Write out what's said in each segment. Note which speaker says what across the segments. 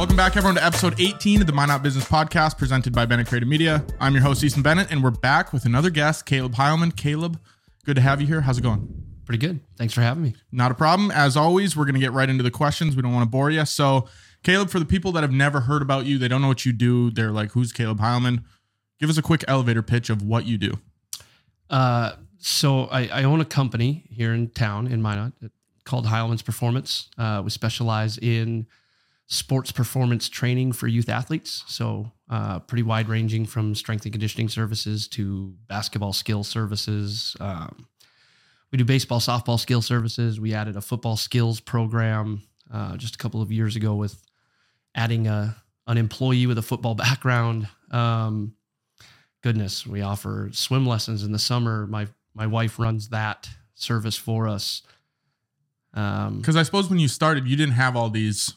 Speaker 1: Welcome back, everyone, to episode 18 of the Minot Business podcast presented by Bennett Creative Media. I'm your host, Easton Bennett, and we're back with another guest, Caleb Heilman. Caleb, good to have you here. How's it going?
Speaker 2: Pretty good. Thanks for having me.
Speaker 1: Not a problem. As always, we're going to get right into the questions. We don't want to bore you. So, Caleb, for the people that have never heard about you, they don't know what you do. They're like, who's Caleb Heilman? Give us a quick elevator pitch of what you do.
Speaker 2: Uh, so I, I own a company here in town in Minot called Heilman's Performance. Uh, we specialize in sports performance training for youth athletes. So, uh, pretty wide ranging from strength and conditioning services to basketball skill services. Um, we do baseball, softball skill services. We added a football skills program uh, just a couple of years ago with adding a an employee with a football background. Um, goodness, we offer swim lessons in the summer. My my wife runs that service for us.
Speaker 1: Um, Because I suppose when you started, you didn't have all these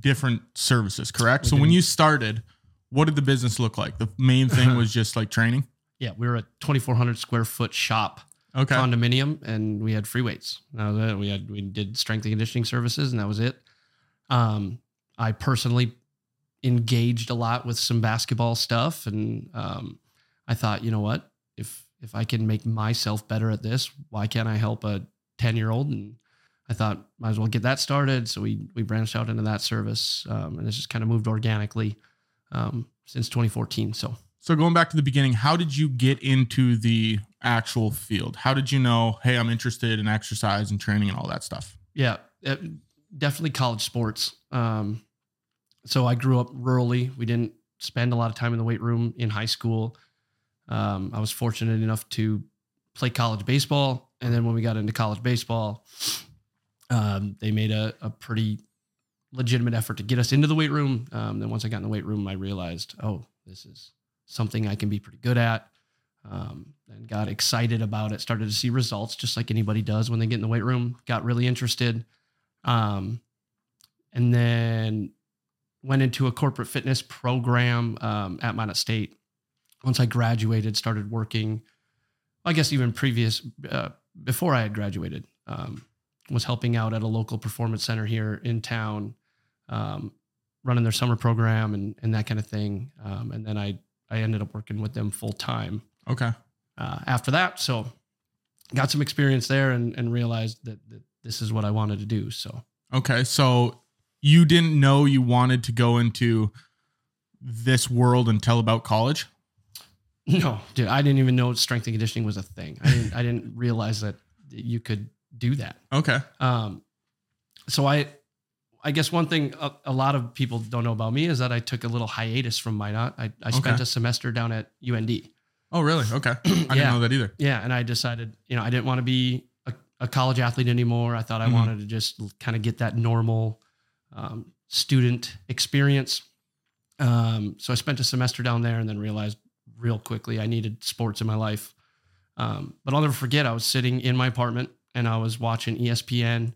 Speaker 1: different services, correct? So when you started, what did the business look like? The main thing was just like training.
Speaker 2: Yeah, we were a 2,400 square foot shop
Speaker 1: Okay.
Speaker 2: condominium, and we had free weights. That. We had we did strength and conditioning services, and that was it. Um, I personally engaged a lot with some basketball stuff, and um, I thought, you know what, if if I can make myself better at this, why can't I help a 10 year old? And I thought might as well get that started. So we we branched out into that service, um, and it's just kind of moved organically um, since 2014. So
Speaker 1: So going back to the beginning, how did you get into the actual field? How did you know, hey, I'm interested in exercise and training and all that stuff?
Speaker 2: yeah, it- definitely college sports. Um, so I grew up rurally. We didn't spend a lot of time in the weight room in high school. Um, I was fortunate enough to play college baseball, and then when we got into college baseball, um, they made a, a pretty legitimate effort to get us into the weight room. Um, then once I got in the weight room, I realized, oh, this is something I can be pretty good at. Um, and got excited about it. Started to see results, just like anybody does when they get in the weight room. Got really interested, um, and then went into a corporate fitness program um, at Minot State. Once I graduated, started working. I guess even previous uh, before I had graduated, um, was helping out at a local performance center here in town, um, running their summer program and and that kind of thing. Um, and then I I ended up working with them full time
Speaker 1: Okay.
Speaker 2: uh, after that. So got some experience there and, and realized that, that this is what I wanted to do. So
Speaker 1: Okay. So you didn't know you wanted to go into this world until about college?
Speaker 2: no, dude, I didn't even know strength and conditioning was a thing. I didn't, I didn't realize that you could do that.
Speaker 1: Okay.
Speaker 2: Um, so I, I guess one thing a, a lot of people don't know about me is that I took a little hiatus from Minot. I, I spent a semester down at UND.
Speaker 1: Oh, really? Okay. I didn't know that either.
Speaker 2: Yeah, and I decided, you know, I didn't want to be a, a college athlete anymore. I thought I
Speaker 1: Mhm.
Speaker 2: wanted to just kind of get that normal um, student experience. Um, so I spent a semester down there, and then realized real quickly I needed sports in my life. Um, but I'll never forget, I was sitting in my apartment and I was watching ESPN.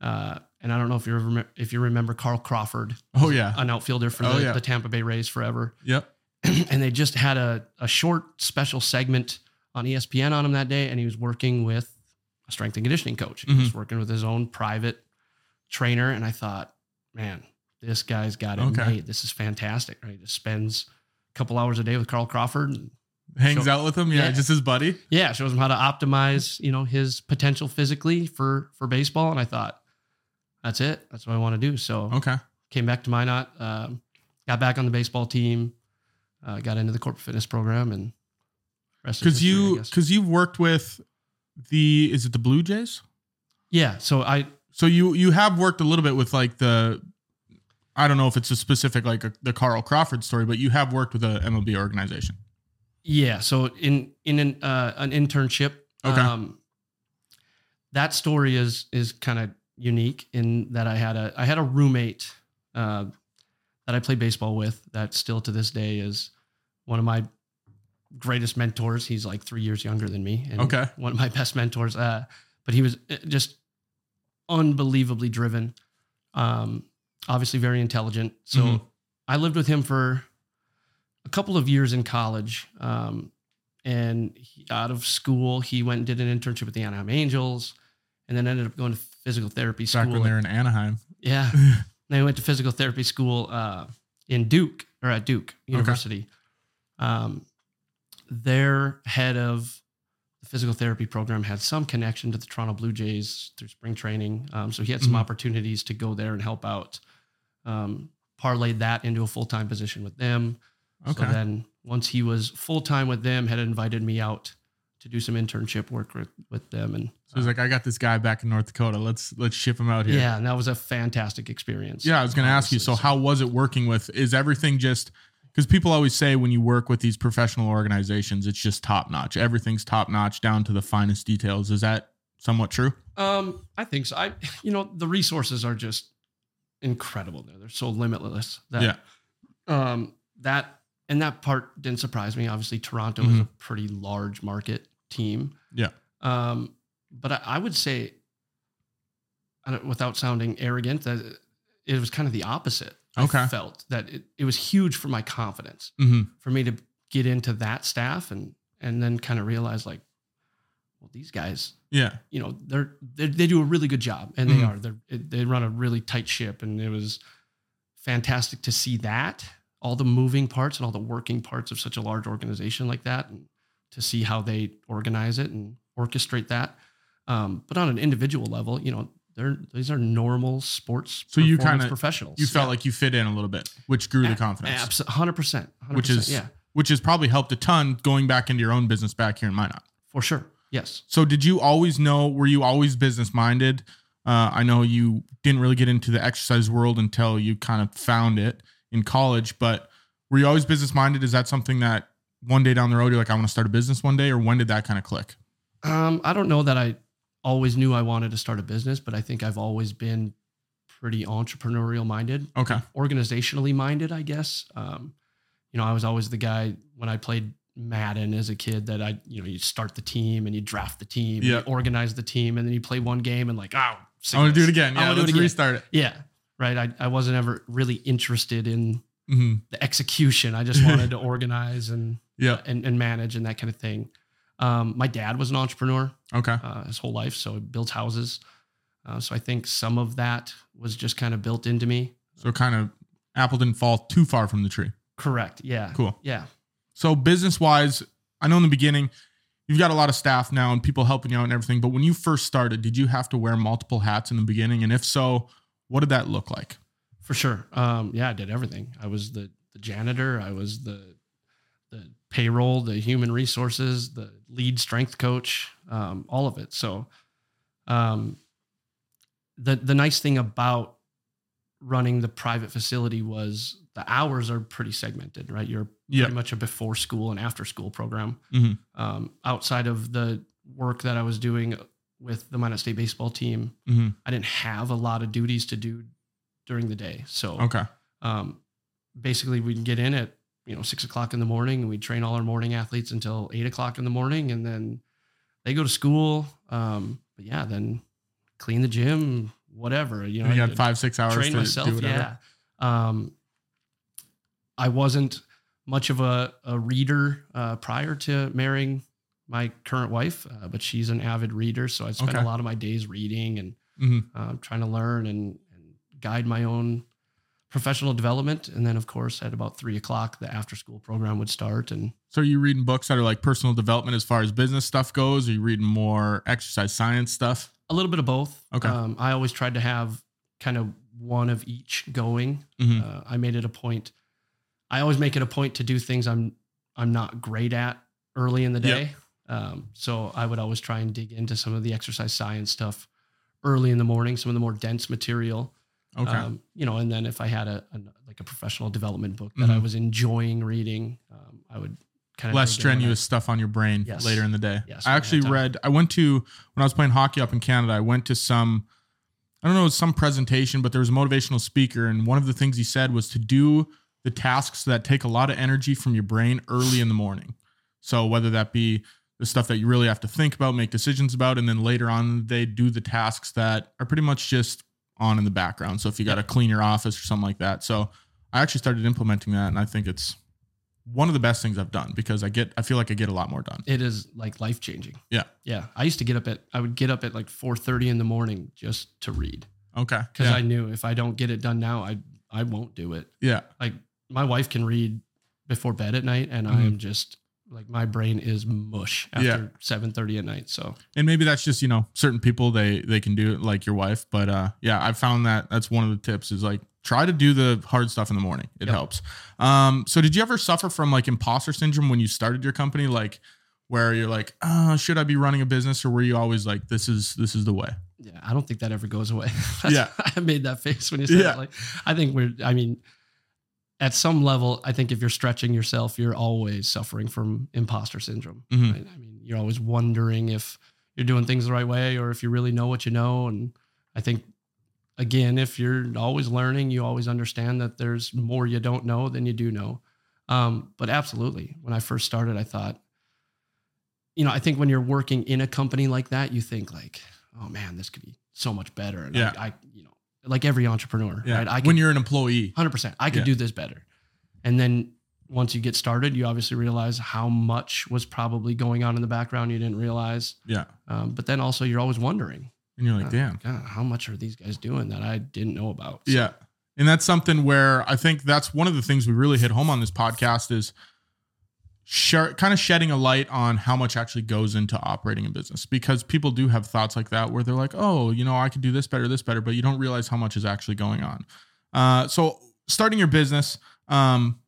Speaker 2: Uh, and I don't know if you remember, if you remember Carl Crawford,
Speaker 1: Oh, yeah.
Speaker 2: an outfielder for
Speaker 1: Oh,
Speaker 2: the,
Speaker 1: yeah.
Speaker 2: the Tampa Bay Rays forever
Speaker 1: Yep.
Speaker 2: and they just had a, a short special segment on ESPN on him that day, and he was working with a strength and conditioning coach. He was working with his own private trainer, and I thought, man, this guy's got it
Speaker 1: Okay.
Speaker 2: made. This is fantastic. Right? He just spends a couple hours a day with Carl Crawford. And,
Speaker 1: Hangs
Speaker 2: Sure.
Speaker 1: out with him. Yeah,
Speaker 2: Yeah.
Speaker 1: Just his buddy.
Speaker 2: yeah, shows him how to optimize, you know, his potential physically for for baseball. And I thought, that's it. That's what I want to do. So
Speaker 1: Okay.
Speaker 2: came back to Minot, um, got back on the baseball team, uh, got into the corporate fitness program, and rest
Speaker 1: Because you, because you've worked with the, is it the Blue Jays?
Speaker 2: yeah. So I
Speaker 1: So you you have worked a little bit with like the I don't know if it's a specific like a, the Carl Crawford story, but you have worked with a MLB organization.
Speaker 2: Yeah. So in in an uh, an internship,
Speaker 1: Okay.
Speaker 2: um, that story is is kind of unique in that I had a I had a roommate uh, that I played baseball with that still to this day is one of my greatest mentors. He's like three years younger than me, and
Speaker 1: Okay.
Speaker 2: one of my best mentors. Uh, but he was uh, just unbelievably driven. Um, obviously very intelligent. So
Speaker 1: Mhm.
Speaker 2: I lived with him for a couple of years in college. Um, and he, out of school, he went and did an internship with the Anaheim Angels, and then ended up going to physical therapy
Speaker 1: Back
Speaker 2: school.
Speaker 1: when they were in Anaheim.
Speaker 2: yeah, I went to physical therapy school uh, in Duke or at Duke University. Um, their head of the physical therapy program had some connection to the Toronto Blue Jays through spring training. Um, so he had some
Speaker 1: Mhm.
Speaker 2: opportunities to go there and help out. Um, parlayed that into a full time position with them.
Speaker 1: Okay.
Speaker 2: So then once he was full time with them, had invited me out to do some internship work with, with them. And
Speaker 1: So he's like, I got this guy back in North Dakota. Let's let's ship him out here.
Speaker 2: yeah, and that was a fantastic experience.
Speaker 1: Yeah, I was going to ask you. So, how was it working with? Is everything just because people always say when you work with these professional organizations, it's just top notch. Everything's top notch down to the finest details. Is that somewhat true?
Speaker 2: Um, I think so. I, you know, the resources are just incredible there. They're so limitless that,
Speaker 1: Yeah.
Speaker 2: um, that, and that part didn't surprise me. Obviously, Toronto is a pretty large market team.
Speaker 1: Yeah.
Speaker 2: Um, but I, I would say, I don't, without sounding arrogant, that it was kind of the opposite.
Speaker 1: Okay.
Speaker 2: I felt that it, it was huge for my confidence
Speaker 1: Mm-hmm.
Speaker 2: for me to get into that staff and, and then kind of realize like, well, these guys,
Speaker 1: Yeah.
Speaker 2: you know they're, they they do a really good job and
Speaker 1: Mhm.
Speaker 2: they are they're they run a really tight ship and it was fantastic to see that all the moving parts and all the working parts of such a large organization like that and to see how they organize it and orchestrate that um, but on an individual level you know they're these are normal sports
Speaker 1: So you kinda-
Speaker 2: professionals
Speaker 1: You felt
Speaker 2: Yeah.
Speaker 1: like you fit in a little bit, which grew the confidence,
Speaker 2: abs- 100% 100%
Speaker 1: Which is-
Speaker 2: yeah
Speaker 1: which has probably helped a ton going back into your own business back here in Minot.
Speaker 2: for sure yes
Speaker 1: So, did you always know? Were you always business minded? Uh, I know you didn't really get into the exercise world until you kind of found it in college, but were you always business minded? Is that something that one day down the road you're like, I want to start a business one day, or when did that kind of click?
Speaker 2: Um, I don't know that I always knew I wanted to start a business, but I think I've always been pretty entrepreneurial minded,
Speaker 1: Okay.
Speaker 2: organizationally minded, I guess. Um, you know, I was always the guy when I played Madden as a kid that I, you know, you start the team and you draft the team,
Speaker 1: Yeah.
Speaker 2: you organize the team, and then you play one game and like, oh,
Speaker 1: I want to do it again. Yeah, let's
Speaker 2: it again.
Speaker 1: restart it.
Speaker 2: Yeah. Right. I, I wasn't ever really interested in
Speaker 1: hmm
Speaker 2: the execution. I just wanted to organize and,
Speaker 1: Yeah.
Speaker 2: and, and manage and that kind of thing. Um, my dad was an entrepreneur
Speaker 1: Okay.
Speaker 2: uh, his whole life. So he built houses. Uh, so I think some of that was just kind of built into me.
Speaker 1: So, kind of apple didn't fall too far from the tree.
Speaker 2: Correct. Yeah.
Speaker 1: Cool.
Speaker 2: Yeah.
Speaker 1: So business wise, I know in the beginning you've got a lot of staff now and people helping you out and everything. But when you first started, did you have to wear multiple hats in the beginning? And if so, what did that look like?
Speaker 2: For sure. Um, yeah, I did everything. I was the the janitor. I was the the payroll, the human resources, the lead strength coach, um, all of it. So, um, the the nice thing about running the private facility was the hours are pretty segmented, right? You're
Speaker 1: Yeah.
Speaker 2: pretty much a before school and after school program.
Speaker 1: Mhm.
Speaker 2: Um, outside of the work that I was doing with the Minot State baseball team,
Speaker 1: hmm
Speaker 2: I didn't have a lot of duties to do during the day. So
Speaker 1: Okay.
Speaker 2: um, basically, we'd get in at you know six o'clock in the morning, and we'd train all our morning athletes until eight o'clock in the morning, and then they go to school. Um, but yeah, then clean the gym, whatever. You know,
Speaker 1: You
Speaker 2: I-
Speaker 1: got five, six hours
Speaker 2: train
Speaker 1: to
Speaker 2: myself.
Speaker 1: do whatever.
Speaker 2: Yeah. Um, I wasn't much of a, a reader uh, prior to marrying my current wife, uh, but she's an avid reader. So I spend
Speaker 1: Okay.
Speaker 2: a lot of my days reading and
Speaker 1: Mhm.
Speaker 2: uh, trying to learn and, and guide my own professional development. And then, of course, at about three o'clock, the after school program would start. And
Speaker 1: So are you reading books that are like personal development as far as business stuff goes? Are you reading more exercise science stuff?
Speaker 2: a little bit of both.
Speaker 1: Okay.
Speaker 2: Um, I always tried to have kind of one of each going.
Speaker 1: Mhm.
Speaker 2: Uh, I made it a point. I always make it a point to do things I'm I'm not great at early in the
Speaker 1: Yep.
Speaker 2: Um, so I would always try and dig into some of the exercise science stuff early in the morning, some of the more dense material.
Speaker 1: Okay.
Speaker 2: Um, you know, and then if I had a, a like a professional development book that I
Speaker 1: Mhm.
Speaker 2: was enjoying reading, um, I would kind of
Speaker 1: Less strenuous stuff on your brain
Speaker 2: Yes.
Speaker 1: later in the day.
Speaker 2: Yes,
Speaker 1: I actually read, I went to, when I was playing hockey up in Canada, I went to some, I don't know, it was some presentation, but there was a motivational speaker. And one of the things he said was to do the tasks that take a lot of energy from your brain early in the morning. So whether that be the stuff that you really have to think about, make decisions about, and then later on they do the tasks that are pretty much just on in the background. So if you got to clean your office or something like that. So I actually started implementing that, and I think it's one of the best things I've done because I get, I feel like I get a lot more done.
Speaker 2: It is like life changing.
Speaker 1: Yeah.
Speaker 2: Yeah. I used to get up at I would get up at like four thirty in the morning just to read.
Speaker 1: Okay.
Speaker 2: because
Speaker 1: Yeah.
Speaker 2: I knew if I don't get it done now, I I won't do it.
Speaker 1: yeah.
Speaker 2: Like my wife can read before bed at night, and I am mm-hmm. just like my brain is mush after.
Speaker 1: Yeah.
Speaker 2: seven thirty at night. So
Speaker 1: and maybe that's just you know certain people they they can do it like your wife but uh yeah i found that that's one of the tips is like try to do the hard stuff in the morning it
Speaker 2: Yep.
Speaker 1: helps um so did you ever suffer from like imposter syndrome when you started your company like where you're like uh should i be running a business or were you always like this is this is the way
Speaker 2: yeah, I don't think that ever goes away.
Speaker 1: Yeah.
Speaker 2: I made that face when you said
Speaker 1: Yeah.
Speaker 2: it. Like I think we're. I mean, at some level, I think if you're stretching yourself, you're always suffering from imposter syndrome.
Speaker 1: Mhm.
Speaker 2: Right? I mean, you're always wondering if you're doing things the right way or if you really know what you know. And I think, again, if you're always learning, you always understand that there's more you don't know than you do know. Um, but absolutely, when I first started, I thought, you know, I think when you're working in a company like that, you think like, oh man, this could be so much better. And
Speaker 1: Yeah.
Speaker 2: I, I you know, like every entrepreneur,
Speaker 1: yeah
Speaker 2: right? I
Speaker 1: when you're an employee
Speaker 2: 100%, I could
Speaker 1: Yeah.
Speaker 2: do this better. And then once you get started, you obviously realize how much was probably going on in the background you didn't realize.
Speaker 1: yeah
Speaker 2: Um, but then also you're always wondering,
Speaker 1: and you're like
Speaker 2: uh,
Speaker 1: damn
Speaker 2: God, how much are these guys doing that I didn't know about? So,
Speaker 1: Yeah. And that's something where I think that's one of the things we really hit home on this podcast is share, kind of shedding a light on how much actually goes into operating a business because people do have thoughts like that where they're like, oh, you know, I could do this better, this better, but you don't realize how much is actually going on. Uh, so starting your business, um,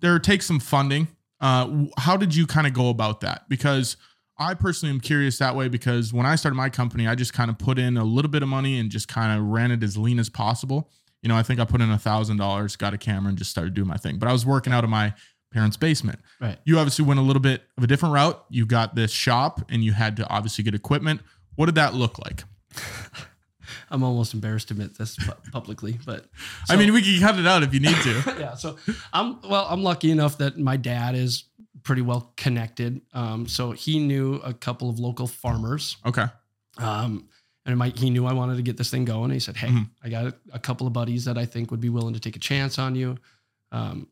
Speaker 1: there takes some funding. Uh, how did you kind of go about that? Because I personally am curious that way because when I started my company, I just kind of put in a little bit of money and just kind of ran it as lean as possible. You know, I think I put in a thousand dollars, got a camera, and just started doing my thing. But I was working out of my parents' basement.
Speaker 2: Right.
Speaker 1: You obviously went a little bit of a different route. You got this shop, and you had to obviously get equipment. What did that look like?
Speaker 2: I'm almost embarrassed to admit this publicly, but
Speaker 1: I mean, we can cut it out if you need to.
Speaker 2: yeah. So I'm well. I'm lucky enough that my dad is pretty well connected. Um, so he knew a couple of local farmers.
Speaker 1: Okay.
Speaker 2: Um, and my, he knew I wanted to get this thing going. He said, "Hey,
Speaker 1: Mhm.
Speaker 2: I got a, a couple of buddies that I think would be willing to take a chance on you. Um,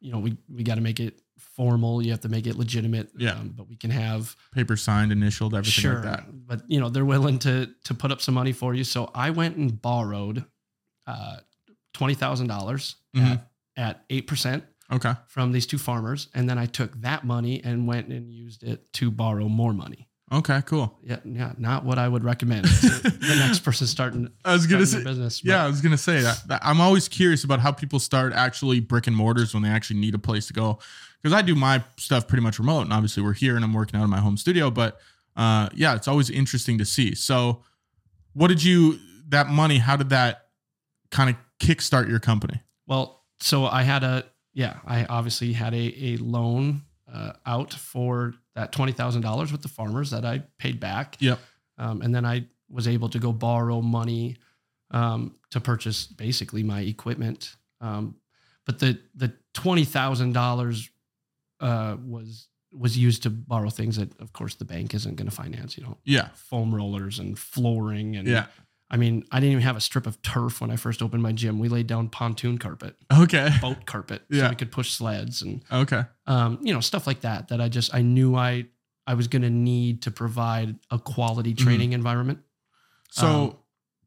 Speaker 2: you know, we we got to make it formal. You have to make it legitimate.
Speaker 1: Yeah.
Speaker 2: Um, but we can have
Speaker 1: Paper signed, initialed, everything
Speaker 2: sure,
Speaker 1: like that.
Speaker 2: but you know they're willing to to put up some money for you. So I went and borrowed uh, twenty thousand dollars
Speaker 1: Mhm.
Speaker 2: at eight percent
Speaker 1: Okay.
Speaker 2: from these two farmers, and then I took that money and went and used it to borrow more money.
Speaker 1: Okay. Cool.
Speaker 2: Yeah, yeah, not what I would recommend the next person starting,
Speaker 1: I was gonna say,
Speaker 2: business.
Speaker 1: Yeah, I was gonna say that, that- I'm always curious about how people start actually brick and mortars when they actually need a place to go. Because I do my stuff pretty much remote, and obviously we're here and I'm working out of my home studio. But uh, yeah, it's always interesting to see. So, what did you that money? How did that kind of kickstart your company?
Speaker 2: Well, so I had a yeah, I obviously had a a loan uh, out for that twenty thousand dollars with the farmers that I paid back.
Speaker 1: Yep.
Speaker 2: Um, and then I was able to go borrow money um, to purchase basically my equipment. Um, but the the twenty thousand dollars uh, was was used to borrow things that, of course, the bank isn't going to finance. You know,
Speaker 1: Yeah.
Speaker 2: foam rollers and flooring and
Speaker 1: Yeah.
Speaker 2: I mean, I didn't even have a strip of turf when I first opened my gym. We laid down pontoon carpet,
Speaker 1: Okay.
Speaker 2: boat carpet,
Speaker 1: Yeah.
Speaker 2: so we could push sleds and
Speaker 1: Okay.
Speaker 2: um, you know stuff like that. That I just I knew I I was going to need to provide a quality
Speaker 1: Mm-hmm.
Speaker 2: training environment.
Speaker 1: So,
Speaker 2: Um,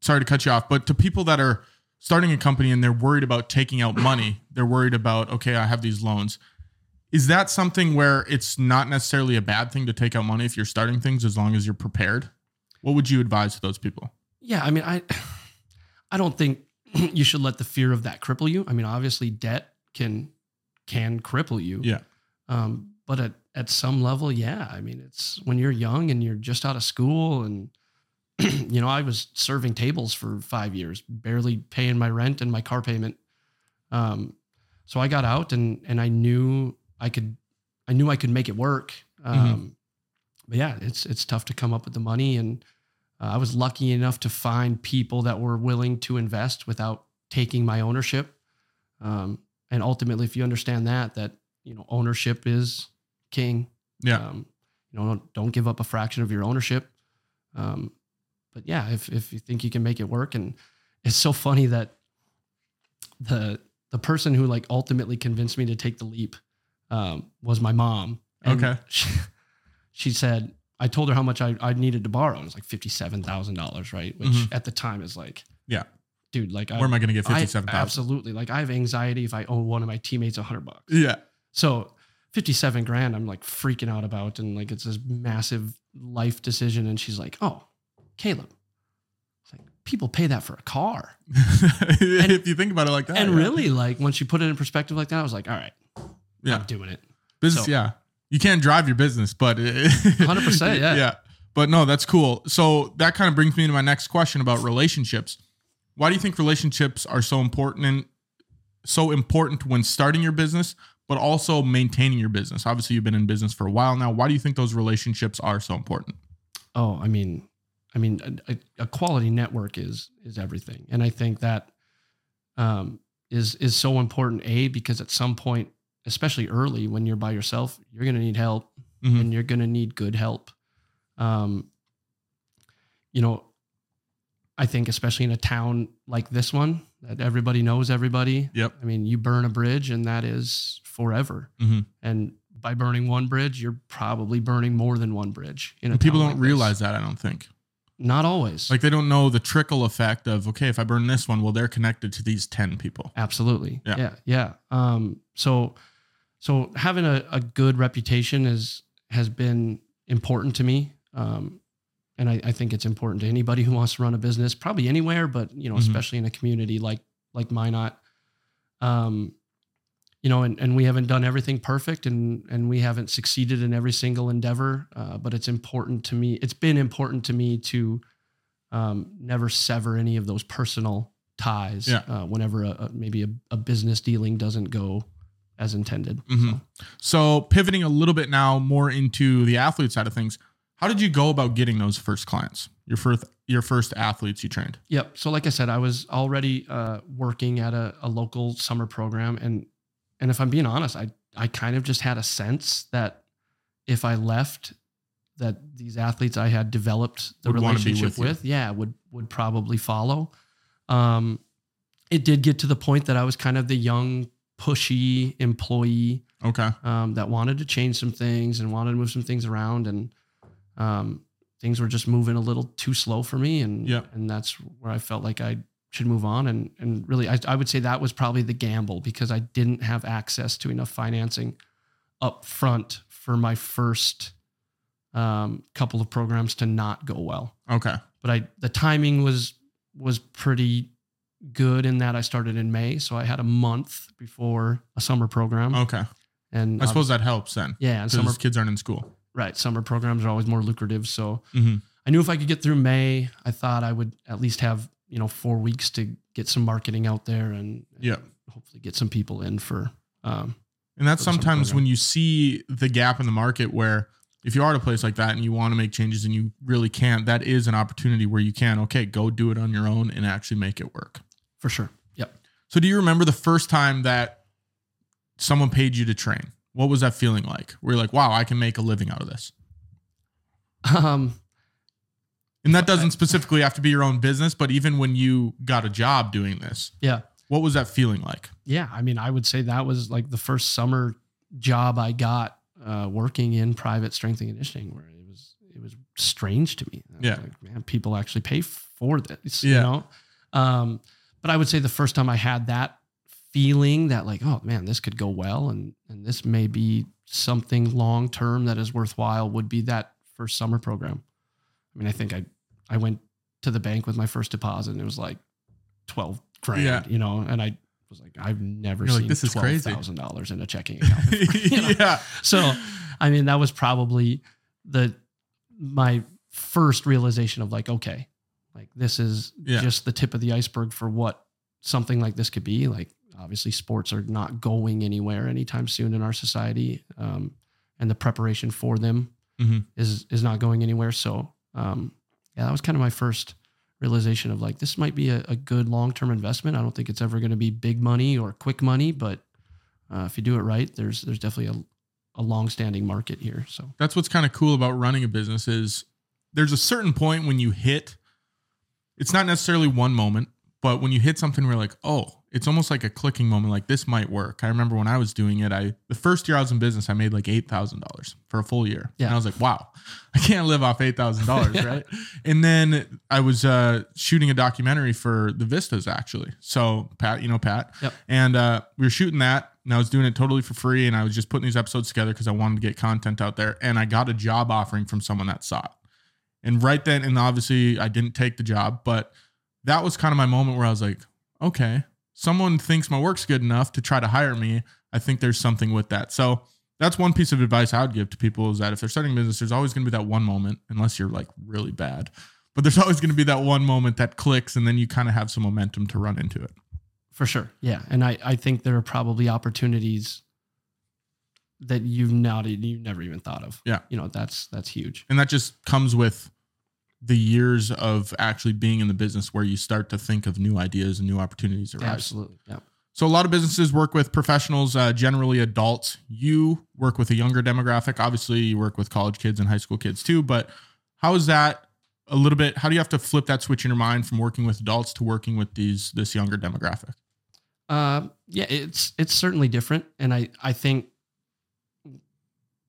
Speaker 1: sorry to cut you off, but to people that are starting a company and they're worried about taking out money, they're worried about, okay, I have these loans. Is that something where it's not necessarily a bad thing to take out money if you're starting things as long as you're prepared? What would you advise to those people?
Speaker 2: Yeah, I mean, I I don't think you should let the fear of that cripple you. I mean, obviously, debt can can cripple you.
Speaker 1: Yeah.
Speaker 2: Um, but at at some level, yeah. I mean, it's when you're young and you're just out of school, and you know, I was serving tables for five years, barely paying my rent and my car payment. Um, so I got out and and I knew I could, I knew I could make it work. Um, but yeah, it's it's tough to come up with the money and. Uh, I was lucky enough to find people that were willing to invest without taking my ownership. Um, and ultimately, if you understand that, that you know ownership is king.
Speaker 1: Yeah.
Speaker 2: Um, you know, don't, don't give up a fraction of your ownership. Um, but yeah, if if you think you can make it work, and it's so funny that the the person who like ultimately convinced me to take the leap um, was my mom. And
Speaker 1: Okay.
Speaker 2: She, she said, I told her how much I, I needed to borrow. It was like fifty-seven thousand dollars, right? Which
Speaker 1: Mhm.
Speaker 2: at the time is like,
Speaker 1: Yeah.
Speaker 2: dude, like
Speaker 1: Where am I going to get
Speaker 2: I-
Speaker 1: fifty-seven thousand?
Speaker 2: absolutely like I have anxiety if I owe one of my teammates a hundred bucks.
Speaker 1: Yeah.
Speaker 2: So 57 grand, I'm like freaking out about. And like, it's this massive life decision. And she's like, oh, Caleb. Like, people pay that for a car.
Speaker 1: and, if you think about it like that.
Speaker 2: and
Speaker 1: yeah.
Speaker 2: really, like, once you put it in perspective like that, I was like, all right,
Speaker 1: Yeah.
Speaker 2: I'm doing it.
Speaker 1: Business,
Speaker 2: So-
Speaker 1: yeah. You can't drive your business, but
Speaker 2: 100%, yeah.
Speaker 1: yeah. But no, that's cool. So that kind of brings me to my next question about relationships. Why do you think relationships are so important and so important when starting your business, but also maintaining your business? Obviously, you've been in business for a while now. Why do you think those relationships are so important?
Speaker 2: Oh, I mean, I mean, a, a quality network is is everything, and I think that um, is is so important. A because at some point, especially early when you're by yourself, you're going to need help,
Speaker 1: Mhm.
Speaker 2: and you're going to need good help. Um, you know, I think especially in a town like this one that everybody knows everybody.
Speaker 1: Yep.
Speaker 2: I mean, you burn a bridge, and that is forever.
Speaker 1: Mhm.
Speaker 2: And by burning one bridge, you're probably burning more than one bridge.
Speaker 1: And people don't
Speaker 2: like this.
Speaker 1: realize that, I don't think.
Speaker 2: Not always.
Speaker 1: Like they don't know the trickle effect of, okay, if I burn this one, well, they're connected to these 10 people.
Speaker 2: Absolutely.
Speaker 1: Yeah.
Speaker 2: Yeah. Yeah. Um, so, so having a, a good reputation is, has been important to me. Um, and I, I think it's important to anybody who wants to run a business, probably anywhere, but you know,
Speaker 1: Mhm.
Speaker 2: especially in a community like, like Minot. Um, you know, and, and we haven't done everything perfect and, and we haven't succeeded in every single endeavor. Uh, but it's important to me. It's been important to me to, um, never sever any of those personal ties
Speaker 1: Yeah.
Speaker 2: uh, whenever a, a, maybe a, a business dealing doesn't go as intended.
Speaker 1: Mhm. So pivoting a little bit now more into the athlete side of things, how did you go about getting those first clients? Your first your first athletes you trained?
Speaker 2: Yep. So like I said, I was already uh, working at a, a local summer program, and and if I'm being honest, I I kind of just had a sense that if I left, that these athletes I had developed the
Speaker 1: Would
Speaker 2: relationship
Speaker 1: with
Speaker 2: with, yeah, would would probably follow. Um, it did get to the point that I was kind of the young, pushy employee
Speaker 1: Okay.
Speaker 2: um, that wanted to change some things and wanted to move some things around and um, things were just moving a little too slow for me and
Speaker 1: Yeah.
Speaker 2: and that's where I felt like I should move on and and really I, I would say that was probably the gamble because I didn't have access to enough financing up front for my first um, couple of programs to not go well
Speaker 1: Okay.
Speaker 2: but I the timing was was pretty good in that I started in May so I had a month before a summer program
Speaker 1: Okay.
Speaker 2: and
Speaker 1: I suppose that helps then.
Speaker 2: yeah, and
Speaker 1: Because
Speaker 2: summer
Speaker 1: kids aren't in school.
Speaker 2: right, summer programs are always more lucrative. So
Speaker 1: Mhm.
Speaker 2: I knew if I could get through May, I thought I would at least have you know four weeks to get some marketing out there and
Speaker 1: Yeah.
Speaker 2: hopefully get some people in for. Um,
Speaker 1: And that's
Speaker 2: For the summer
Speaker 1: sometimes when you see the gap in the market where if you are at a place like that and you want to make changes and you really can't, that is an opportunity where you can, okay, go do it on your own and actually make it work.
Speaker 2: For sure. Yep.
Speaker 1: So do you remember the first time that someone paid you to train? What was that feeling like? Where you're like, wow, I can make a living out of this.
Speaker 2: Um,
Speaker 1: And that doesn't specifically have to be your own business, but even when you got a job doing this,
Speaker 2: yeah.
Speaker 1: what was that feeling like?
Speaker 2: Yeah. I mean, I would say that was like the first summer job I got uh, working in private strength and conditioning, where it was it was strange to me. I
Speaker 1: Yeah.
Speaker 2: like, man, people actually pay for this.
Speaker 1: Yeah.
Speaker 2: You know. Um, but I would say the first time I had that feeling that like, oh man, this could go well, and and this may be something long term that is worthwhile would be that first summer program. I mean, I think I I went to the bank with my first deposit and it was like twelve grand,
Speaker 1: Yeah.
Speaker 2: you know, and I was like, I've never
Speaker 1: You're like,
Speaker 2: seen
Speaker 1: "This is
Speaker 2: twelve
Speaker 1: crazy."
Speaker 2: thousand dollars in a checking account. before, you know?
Speaker 1: yeah.
Speaker 2: So, I mean, that was probably the my first realization of like, okay, like this is
Speaker 1: Yeah.
Speaker 2: just the tip of the iceberg for what something like this could be. Like, obviously, sports are not going anywhere anytime soon in our society, um, and the preparation for them
Speaker 1: Mhm.
Speaker 2: is is not going anywhere. So, um, yeah, that was kind of my first realization of like this might be a, a good long term investment. I don't think it's ever going to be big money or quick money, but uh, if you do it right, there's there's definitely a, a long standing market here. So
Speaker 1: That's what's kind of cool about running a business is there's a certain point when you hit it's not necessarily one moment, But when you hit something where you're like, oh, it's almost like a clicking moment, like this might work. I remember when I was doing it, I the first year I was in business, I made like eight thousand dollars for a full year.
Speaker 2: Yeah.
Speaker 1: And I was like, wow, I can't live off eight thousand dollars, right? And then I was uh, shooting a documentary for the Vistas actually. So Pat, you know Pat,
Speaker 2: Yep.
Speaker 1: and uh, we were shooting that, and I was doing it totally for free, and I was just putting these episodes together because I wanted to get content out there, and I got a job offering from someone that saw it, and right then, and obviously I didn't take the job, but that was kind of my moment where I was like, okay, someone thinks my work's good enough to try to hire me. I think there's something with that. So that's one piece of advice I would give to people is that if they're starting a business, there's always going to be that one moment, unless you're like really bad, but there's always going to be that one moment that clicks, and then you kind of have some momentum to run into it.
Speaker 2: For sure. Yeah. And I, I think there are probably opportunities that you've not you've never even thought of.
Speaker 1: Yeah.
Speaker 2: You know, that's that's huge.
Speaker 1: And that just comes with the years of actually being in the business where you start to think of new ideas and new opportunities arise.
Speaker 2: Absolutely. Yeah.
Speaker 1: So a lot of businesses work with professionals, uh, generally adults. You work with a younger demographic. Obviously, you work with college kids and high school kids too. But how is that a little bit? How do you have to flip that switch in your mind from working with adults to working with these this younger demographic?
Speaker 2: Uh, yeah, it's it's certainly different, and I I think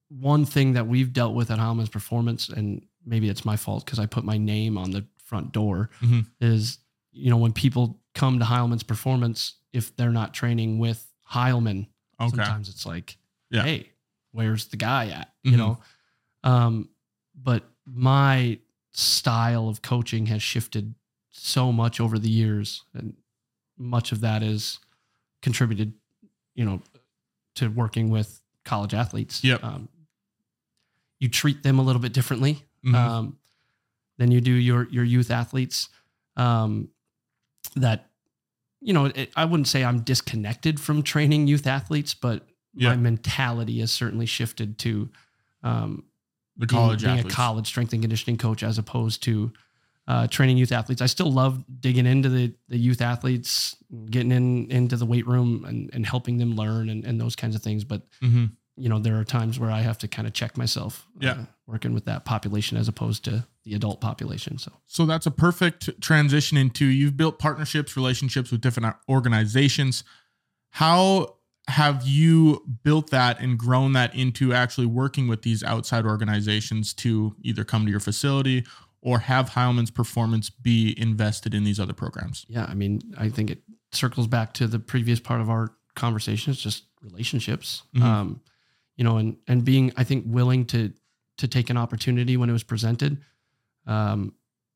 Speaker 2: one thing that we've dealt with at Heilman's Performance, and maybe it's my fault because I put my name on the front door,
Speaker 1: Mhm.
Speaker 2: is you know when people come to Heilman's Performance, if they're not training with Heilman,
Speaker 1: Okay.
Speaker 2: sometimes it's like,
Speaker 1: Yeah.
Speaker 2: hey, where's the guy at? You
Speaker 1: Mhm.
Speaker 2: know, um, but my style of coaching has shifted so much over the years, and much of that is contributed, you know, to working with college athletes.
Speaker 1: Yep.
Speaker 2: Um, you treat them a little bit differently
Speaker 1: Mhm.
Speaker 2: um, than you do your your youth athletes. Um, that you know, it, I wouldn't say I'm disconnected from training youth athletes, but
Speaker 1: Yeah.
Speaker 2: my mentality has certainly shifted to um,
Speaker 1: the
Speaker 2: being-
Speaker 1: college
Speaker 2: being,
Speaker 1: athletes.
Speaker 2: a college strength and conditioning coach as opposed to uh, training youth athletes. I still love digging into the the youth athletes, getting in into the weight room and, and helping them learn and, and those kinds of things. But
Speaker 1: Mhm.
Speaker 2: You know, there are times where I have to kind of check myself.
Speaker 1: Yeah.
Speaker 2: uh, working with that population as opposed to the adult population. So
Speaker 1: So that's a perfect transition into you've built partnerships, relationships with different organizations. How have you built that and grown that into actually working with these outside organizations to either come to your facility or have Heilman's performance be invested in these other programs?
Speaker 2: yeah, I mean, I think it circles back to the previous part of our conversation. It's just relationships,
Speaker 1: Mhm.
Speaker 2: um, you know, and and being, I think, willing to to take an opportunity when it was presented. Um,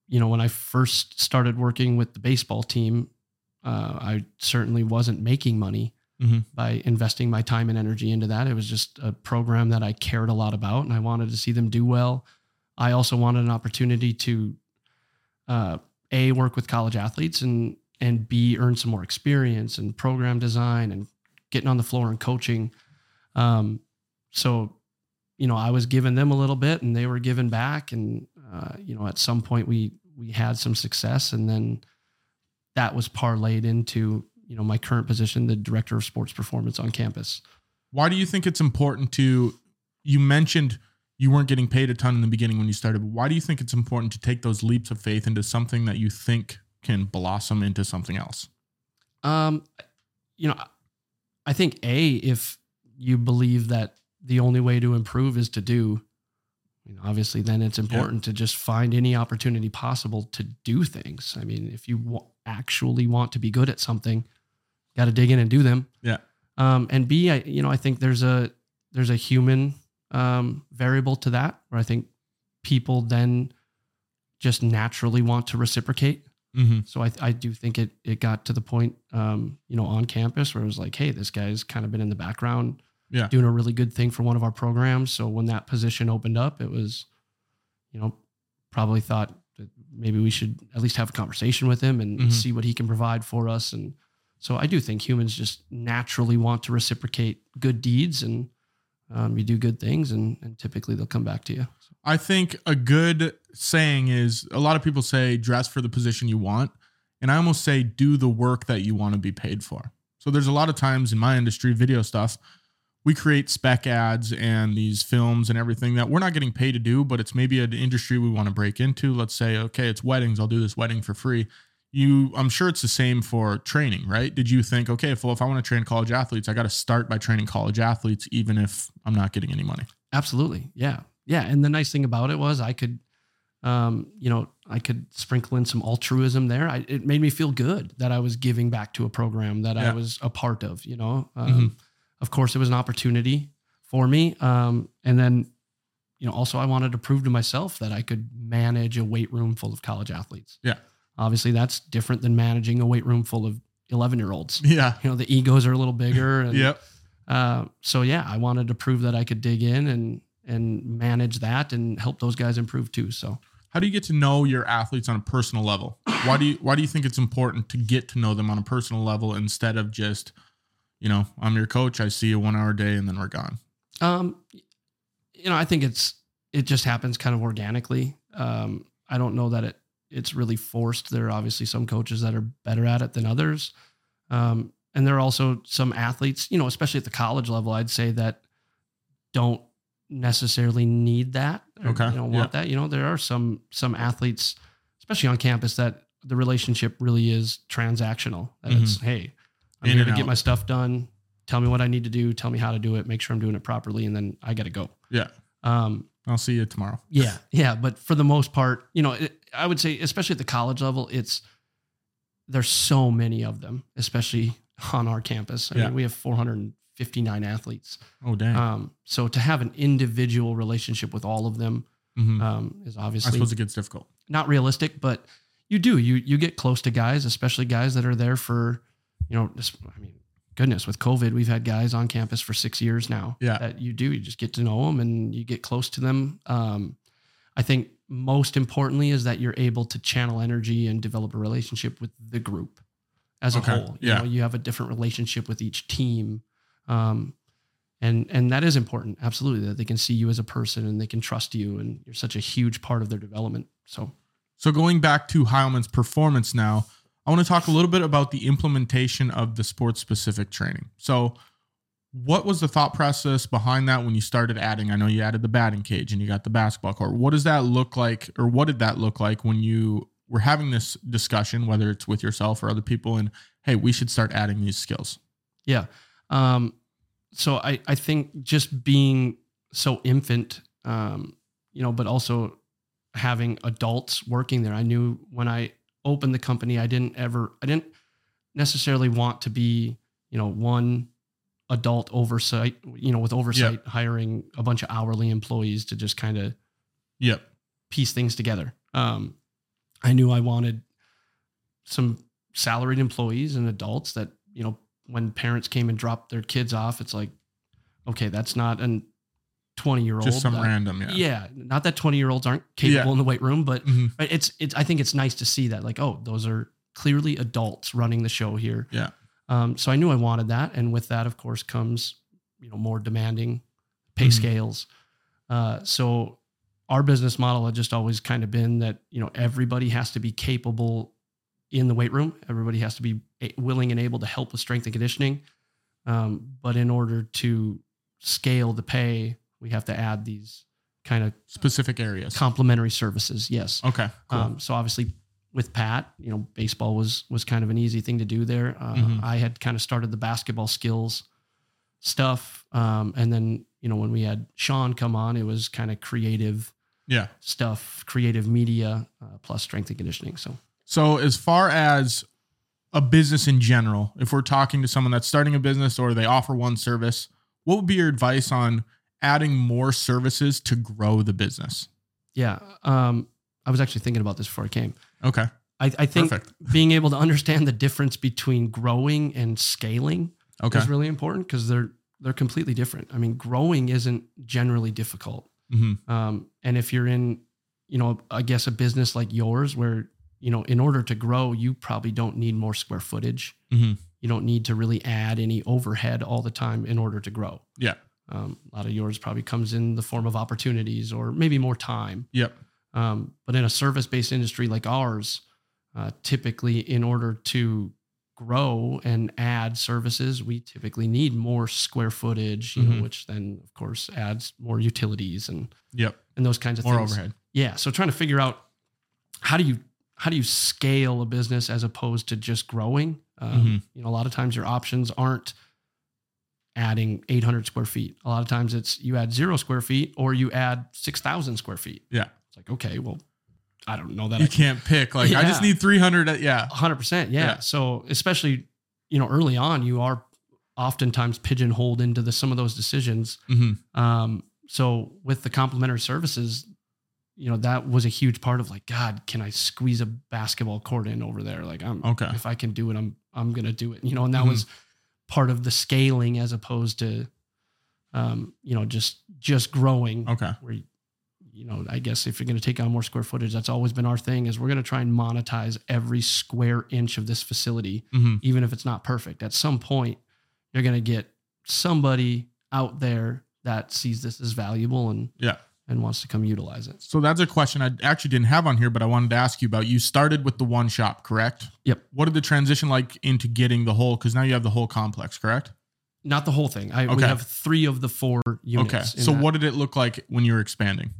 Speaker 2: you know, when I first started working with the baseball team, uh, I certainly wasn't making money
Speaker 1: Mhm.
Speaker 2: by investing my time and energy into that. It was just a program that I cared a lot about, and I wanted to see them do well. I also wanted an opportunity to uh, a work with college athletes and and b earn some more experience and program design and getting on the floor and coaching. Um, so, you know, I was giving them a little bit, and they were giving back, and uh, you know, at some point we we had some success, and then that was parlayed into you know my current position, the director of sports performance on campus.
Speaker 1: Why do you think it's important to? You mentioned you weren't getting paid a ton in the beginning when you started. But why do you think it's important to take those leaps of faith into something that you think can blossom into something else?
Speaker 2: Um, you know, I think a if you believe that the only way to improve is to do, you know, obviously then it's important to just find any opportunity possible to do things. I mean, if you wa- actually want to be good at something, got to dig in and do them.
Speaker 1: Yeah.
Speaker 2: Um, and B, I you know I think there's a there's a human um, variable to that where I think people then just naturally want to reciprocate.
Speaker 1: Mm-hmm.
Speaker 2: So I, I do think it it got to the point, um, you know, on campus where it was like, hey, this guy's kind of been in the background,
Speaker 1: Yeah.
Speaker 2: doing a really good thing for one of our programs. So when that position opened up, it was, you know, probably thought that maybe we should at least have a conversation with him and
Speaker 1: Mhm.
Speaker 2: see what he can provide for us. And so I do think humans just naturally want to reciprocate good deeds, and um, you do good things, and, and typically they'll come back to you. So,
Speaker 1: I think a good saying is a lot of people say dress for the position you want. And I almost say do the work that you want to be paid for. So there's a lot of times in my industry, video stuff, we create spec ads and these films and everything that we're not getting paid to do, but it's maybe an industry we want to break into. Let's say, okay, it's weddings. I'll do this wedding for free. you I'm sure it's the same for training, right? Did you think, okay, well, if I want to train college athletes, I got to start by training college athletes, even if I'm not getting any money?
Speaker 2: Absolutely. Yeah. Yeah. And the nice thing about it was I could, um, you know, I could sprinkle in some altruism there. I, it made me feel good that I was giving back to a program that
Speaker 1: Yeah.
Speaker 2: I was a part of, you know. Um,
Speaker 1: Mhm.
Speaker 2: Of course, it was an opportunity for me. Um, and then, you know, also I wanted to prove to myself that I could manage a weight room full of college athletes.
Speaker 1: Yeah.
Speaker 2: Obviously, that's different than managing a weight room full of 11 year olds.
Speaker 1: Yeah.
Speaker 2: You know, the egos are a little bigger. And,
Speaker 1: Yep.
Speaker 2: uh, so yeah, I wanted to prove that I could dig in and and manage that and help those guys improve too. So
Speaker 1: How do you get to know your athletes on a personal level? Why do you why do you think it's important to get to know them on a personal level instead of just, you know, I'm your coach, I see you one hour a day and then we're gone.
Speaker 2: um, you know, I think it's it just happens kind of organically. Um, I don't know that it it's really forced. There are obviously some coaches that are better at it than others. Um, and there are also some athletes, you know, especially at the college level, I'd say that don't necessarily need that. or,
Speaker 1: Okay,
Speaker 2: You know, want
Speaker 1: yeah.
Speaker 2: that. You know, there are some some athletes, especially on campus, that the relationship really is transactional. That it's, hey, I'm
Speaker 1: Mm-hmm. In
Speaker 2: here to get my stuff done. Tell me what I need to do. Tell me how to do it. Make sure I'm doing it properly, and then I got to go.
Speaker 1: Yeah.
Speaker 2: Um,
Speaker 1: I'll see you tomorrow.
Speaker 2: yeah, yeah. But for the most part, you know, it, I would say, especially at the college level, it's there's so many of them, especially on our campus. I
Speaker 1: Yeah.
Speaker 2: mean, we have 459 athletes.
Speaker 1: Oh dang.
Speaker 2: Um, so to have an individual relationship with all of them
Speaker 1: Mhm.
Speaker 2: um, is
Speaker 1: I
Speaker 2: obviously
Speaker 1: suppose it gets difficult.
Speaker 2: not realistic, but you do. You you get close to guys, especially guys that are there for, you know, just I mean, goodness, with COVID, we've had guys on campus for six years now.
Speaker 1: Yeah.
Speaker 2: That you do. You just get to know them and you get close to them. Um, I think most importantly is that you're able to channel energy and develop a relationship with the group as a whole. You
Speaker 1: yeah.
Speaker 2: know, you have a different relationship with each team. Um, and and that is important, absolutely, that they can see you as a person and they can trust you, and you're such a huge part of their development. So
Speaker 1: So going back to Heilman's performance now, I want to talk a little bit about the implementation of the sports specific training. So what was the thought process behind that when you started adding? I know you added the batting cage and you got the basketball court. What does that look like or what did that look like when you were having this discussion, whether it's with yourself or other people and hey, we should start adding these skills?
Speaker 2: Yeah. Um, so I, I think just being so infant, um, you know, but also having adults working there. I knew when I opened the company, I didn't ever, I didn't necessarily want to be, you know, one adult oversight, you know, with oversight hiring a bunch of hourly employees to just kind of
Speaker 1: Yep.
Speaker 2: piece things together. Um, I knew I wanted some salaried employees and adults that, you know, when parents came and dropped their kids off, it's like, okay, that's not an 20 year old.
Speaker 1: Just some random, yeah.
Speaker 2: yeah. Not that 20 year olds aren't capable
Speaker 1: Yeah.
Speaker 2: in the weight room, but
Speaker 1: Mhm.
Speaker 2: it's, it's, I think it's nice to see that like, oh, those are clearly adults running the show here.
Speaker 1: Yeah.
Speaker 2: Um, so I knew I wanted that. And with that, of course, comes, you know, more demanding pay
Speaker 1: Mhm.
Speaker 2: scales. Uh, so our business model had just always kind of been that, you know, everybody has to be capable in the weight room. Everybody has to be willing and able to help with strength and conditioning. Um, but in order to scale the pay, we have to add these kind of
Speaker 1: Specific areas.
Speaker 2: complementary services. Yes.
Speaker 1: Okay. Cool.
Speaker 2: Um, so obviously with Pat, you know, baseball was was kind of an easy thing to do there. Uh,
Speaker 1: Mhm.
Speaker 2: I had kind of started the basketball skills stuff, um, and then you know when we had Sean come on, it was kind of creative
Speaker 1: yeah.
Speaker 2: stuff, creative media uh, plus strength and conditioning. So
Speaker 1: So, as far as a business in general, if we're talking to someone that's starting a business or they offer one service, what would be your advice on adding more services to grow the business?
Speaker 2: yeah, um, I was actually thinking about this before I came.
Speaker 1: Okay.
Speaker 2: I, I think
Speaker 1: Perfect.
Speaker 2: being able to understand the difference between growing and scaling
Speaker 1: Okay.
Speaker 2: is really important because they're they're completely different. I mean, growing isn't generally difficult.
Speaker 1: hmm
Speaker 2: Um, and if you're in, you know, I guess a business like yours where, you know, in order to grow, you probably don't need more square footage.
Speaker 1: hmm
Speaker 2: You don't need to really add any overhead all the time in order to grow.
Speaker 1: Yeah.
Speaker 2: Um, a lot of yours probably comes in the form of opportunities or maybe more time.
Speaker 1: Yep.
Speaker 2: Um, but in a service based industry like ours, uh, typically, in order to grow and add services, we typically need more square footage, you
Speaker 1: Mhm.
Speaker 2: know, which then, of course, adds more utilities and
Speaker 1: Yep.
Speaker 2: and those kinds of
Speaker 1: More
Speaker 2: things.
Speaker 1: overhead.
Speaker 2: Yeah. So trying to figure out how do you how do you scale a business as opposed to just growing? Um,
Speaker 1: Mhm.
Speaker 2: You know, a lot of times your options aren't adding 800 square feet. A lot of times it's you add zero square feet or you add 6,000 square feet.
Speaker 1: Yeah.
Speaker 2: It's like, okay, well, I don't know that.
Speaker 1: You
Speaker 2: I can
Speaker 1: can't pick. Like I just need 300. at- Yeah.
Speaker 2: hundred percent. Yeah.
Speaker 1: Yeah.
Speaker 2: So especially, you know, early on, you are oftentimes pigeonholed into the, some of those decisions.
Speaker 1: hmm
Speaker 2: Um, so with the complementary services, you know, that was a huge part of like, God, can I squeeze a basketball court in over there? Like I'm,
Speaker 1: Okay.
Speaker 2: if I can do it, I'm, I'm going to do it. You know, and that
Speaker 1: Mhm.
Speaker 2: was part of the scaling as opposed to, um, you know, just, just growing
Speaker 1: Okay.
Speaker 2: where you know i guess if you're going to take on more square footage that's always been our thing is we're going to try and monetize every square inch of this facility
Speaker 1: hmm
Speaker 2: even if it's not perfect at some point you're going to get somebody out there that sees this as valuable and
Speaker 1: Yeah.
Speaker 2: And wants to come utilize it
Speaker 1: So that's a question I actually didn't have on here, but I wanted to ask you about. You started with the one shop, correct?
Speaker 2: Yep.
Speaker 1: What did the transition like into getting the whole? Because now you have the whole complex, correct?
Speaker 2: not the whole thing I, we have three of the four units
Speaker 1: okay. So
Speaker 2: that.
Speaker 1: what did it look like when you were expanding?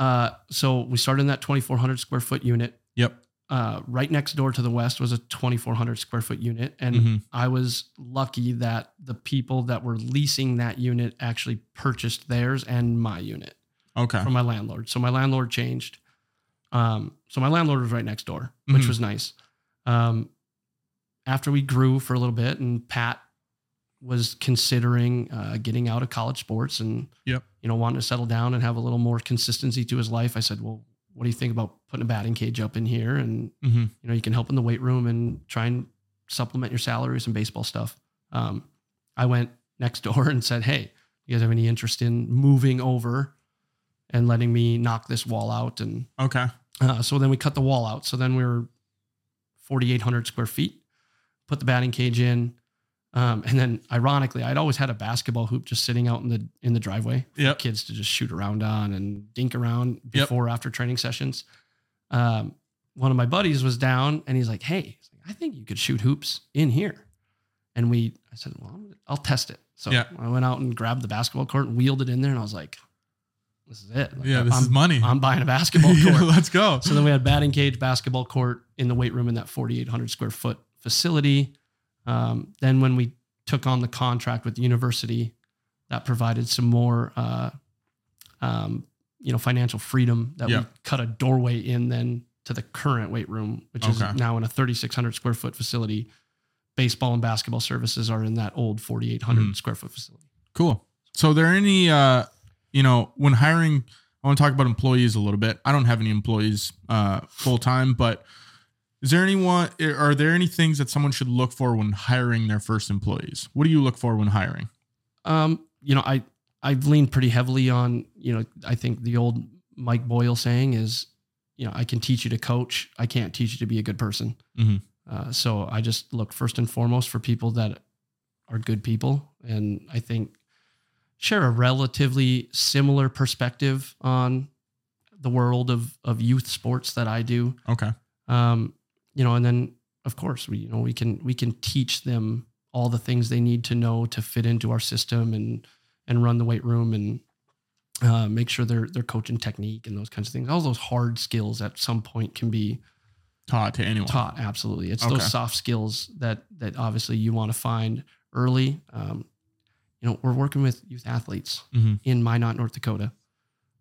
Speaker 2: uh, so we started in that 2400 square foot unit
Speaker 1: Yep.
Speaker 2: uh, right next door to the west was a 2400 square foot unit and
Speaker 1: Mhm.
Speaker 2: I was lucky that the people that were leasing that unit actually purchased theirs and my unit
Speaker 1: Okay.
Speaker 2: from my landlord. So my landlord changed. Um, so my landlord was right next door, which
Speaker 1: Mhm.
Speaker 2: was nice. Um, after we grew for a little bit, and Pat was considering uh, getting out of college sports and
Speaker 1: Yep.
Speaker 2: you know wanting to settle down and have a little more consistency to his life. I said, "Well, what do you think about putting a batting cage up in here and
Speaker 1: hmm
Speaker 2: you know, you can help in the weight room and try and supplement your salary with some baseball stuff. Um, I went next door and said, Hey, you guys have any interest in moving over and letting me knock this wall out? And
Speaker 1: Okay.
Speaker 2: uh, so then we cut the wall out. So then we were 4,800 square feet, put the batting cage in. Um, and then ironically, I'd always had a basketball hoop just sitting out in the, in the driveway for
Speaker 1: Yep.
Speaker 2: kids to just shoot around on and dink around
Speaker 1: Yep.
Speaker 2: before, or after training sessions. Um, one of my buddies was down and he's like, Hey, he's like, I think you could shoot hoops in here. And we, I said, well, I'll test it. So
Speaker 1: Yeah.
Speaker 2: I went out and grabbed the basketball court and wheeled it in there. And I was like, this is it. Like,
Speaker 1: Yeah. This
Speaker 2: I'm,
Speaker 1: is money.
Speaker 2: I'm buying a basketball
Speaker 1: Yeah,
Speaker 2: court.
Speaker 1: Let's go.
Speaker 2: So then we had batting cage, basketball court in the weight room in that 4,800 square foot facility. Um, then when we took on the contract with the university, that provided some more, uh, um, you know, financial freedom that
Speaker 1: Yeah.
Speaker 2: we cut a doorway in then to the current weight room, which is now in a 3,600 square foot facility. Baseball and basketball services are in that old 4,800
Speaker 1: Mhm.
Speaker 2: square foot facility.
Speaker 1: Cool. So, are there any, uh, you know, when hiring, I want to talk about employees a little bit. I don't have any employees uh, full time, but is there anyone, are there any things that someone should look for when hiring their first employees? What do you look for when hiring?
Speaker 2: Um, you know, I I've leaned pretty heavily on, you know, I think the old Mike Boyle saying is, you know, I can teach you to coach, I can't teach you to be a good person.
Speaker 1: Mhm.
Speaker 2: Uh, so I just look first and foremost for people that are good people, and I think share a relatively similar perspective on the world of of youth sports that I do
Speaker 1: Okay.
Speaker 2: um, you know, and then of course we, you know, we can we can teach them all the things they need to know to fit into our system and and run the weight room and uh, make sure they're they're coaching technique and those kinds of things. All those hard skills at some point can be
Speaker 1: Taught to anyone.
Speaker 2: taught. Absolutely, it's
Speaker 1: Okay.
Speaker 2: those soft skills that that obviously you want to find early. Um, you know, we're working with youth athletes
Speaker 1: Mhm.
Speaker 2: in Minot, North Dakota.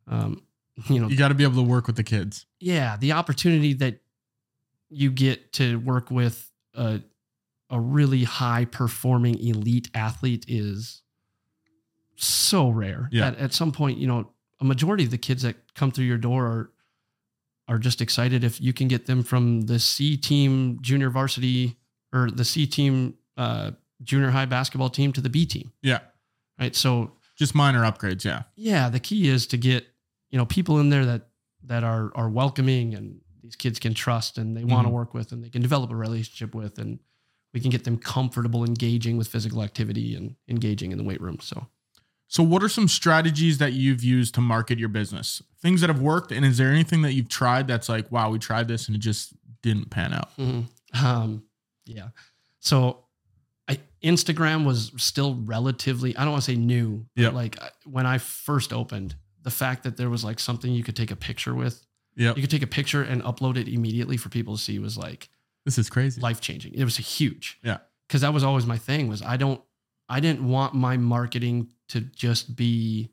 Speaker 2: Um, you know,
Speaker 1: You got to be able to work with the kids.
Speaker 2: yeah, the opportunity that you get to work with a a really high performing elite athlete is so rare.
Speaker 1: Yeah.
Speaker 2: At, at some point, you know, a majority of the kids that come through your door are are just excited if you can get them from the C team junior varsity or the C team uh, junior high basketball team to the B team.
Speaker 1: Yeah.
Speaker 2: Right. So
Speaker 1: Just minor upgrades. Yeah.
Speaker 2: yeah, the key is to get you know people in there that that are are welcoming and these kids can trust and they want to work with and they can develop a relationship with and we can get them comfortable engaging with physical activity and engaging in the weight room. So
Speaker 1: So, what are some strategies that you've used to market your business? Things that have worked, and is there anything that you've tried that's like, wow, we tried this and it just didn't pan out?
Speaker 2: um, yeah, so Instagram was still relatively I don't want to say new, but
Speaker 1: Yep.
Speaker 2: like when I first opened, the fact that there was like something you could take a picture with
Speaker 1: Yep.
Speaker 2: You could take a picture and upload it immediately for people to see was like
Speaker 1: This is crazy.
Speaker 2: life changing. It was a huge.
Speaker 1: Yeah.
Speaker 2: Cause that was always my thing was I don't I didn't want my marketing to just be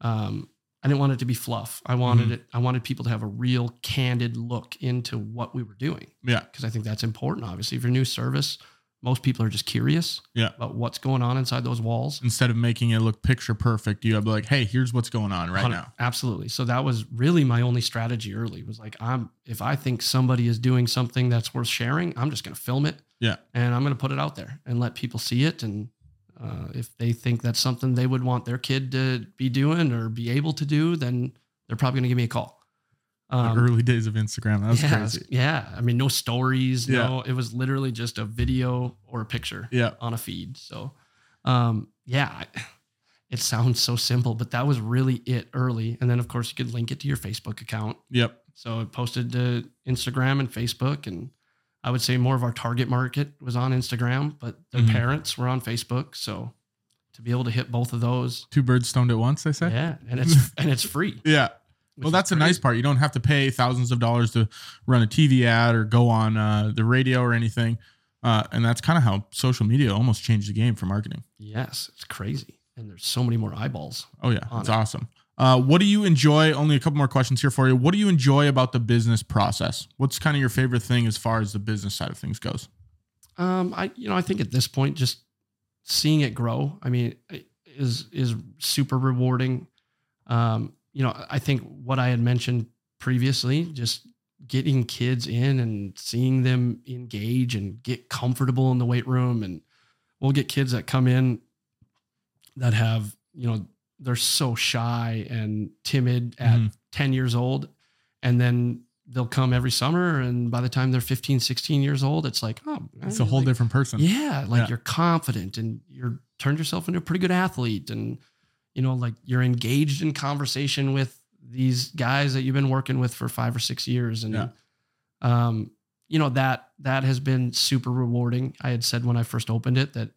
Speaker 2: um I didn't want it to be fluff. I wanted
Speaker 1: Mhm.
Speaker 2: it I wanted people to have a real candid look into what we were doing.
Speaker 1: Yeah.
Speaker 2: Because I think that's important. Obviously, if you're new service, most people are just curious
Speaker 1: Yeah.
Speaker 2: about what's going on inside those walls.
Speaker 1: Instead of making it look picture perfect, you have like, hey, here's what's going on right now.
Speaker 2: Absolutely. So that was really my only strategy early was like, I'm if I think somebody is doing something that's worth sharing, I'm just going to film it.
Speaker 1: Yeah.
Speaker 2: And I'm going to put it out there and let people see it. And uh, if they think that's something they would want their kid to be doing or be able to do, then they're probably going to give me a call.
Speaker 1: The
Speaker 2: Um,
Speaker 1: early days of Instagram. That was
Speaker 2: yeah,
Speaker 1: crazy.
Speaker 2: Yeah. I mean, no stories.
Speaker 1: Yeah.
Speaker 2: No, it was literally just a video or a picture
Speaker 1: Yeah.
Speaker 2: on a feed. So, um, yeah, it sounds so simple, but that was really it early. And then, of course, you could link it to your Facebook account.
Speaker 1: Yep.
Speaker 2: So it posted to Instagram and Facebook. And I would say more of our target market was on Instagram, but their
Speaker 1: Mhm.
Speaker 2: parents were on Facebook. So to be able to hit both of those,
Speaker 1: Two birds stoned at once, they say.
Speaker 2: yeah, and it's and it's free.
Speaker 1: Yeah. Well, that's a nice part. You don't have to pay thousands of dollars to run a TV ad or go on uh, the radio or anything. Uh, and that's kind of how social media almost changed the game for marketing.
Speaker 2: Yes, it's crazy, and there's so many more eyeballs.
Speaker 1: Oh, yeah. It's
Speaker 2: it.
Speaker 1: awesome. Uh, what do you enjoy? Only a couple more questions here for you. What do you enjoy about the business process? What's kind of your favorite thing as far as the business side of things goes?
Speaker 2: Um, I you know I think at this point just seeing it grow, I mean, is is super rewarding. Um, you know, I think what I had mentioned previously, just getting kids in and seeing them engage and get comfortable in the weight room, and we'll get kids that come in that have you know they're so shy and timid at
Speaker 1: Mhm.
Speaker 2: 10 years old and then they'll come every summer and by the time they're 15 16 years old it's like oh
Speaker 1: It's a whole
Speaker 2: like,
Speaker 1: different person.
Speaker 2: yeah like
Speaker 1: Yeah.
Speaker 2: you're confident and you're turned yourself into a pretty good athlete and you know like you're engaged in conversation with these guys that you've been working with for five or six years and
Speaker 1: Yeah.
Speaker 2: um you know that that has been super rewarding i had said when i first opened it that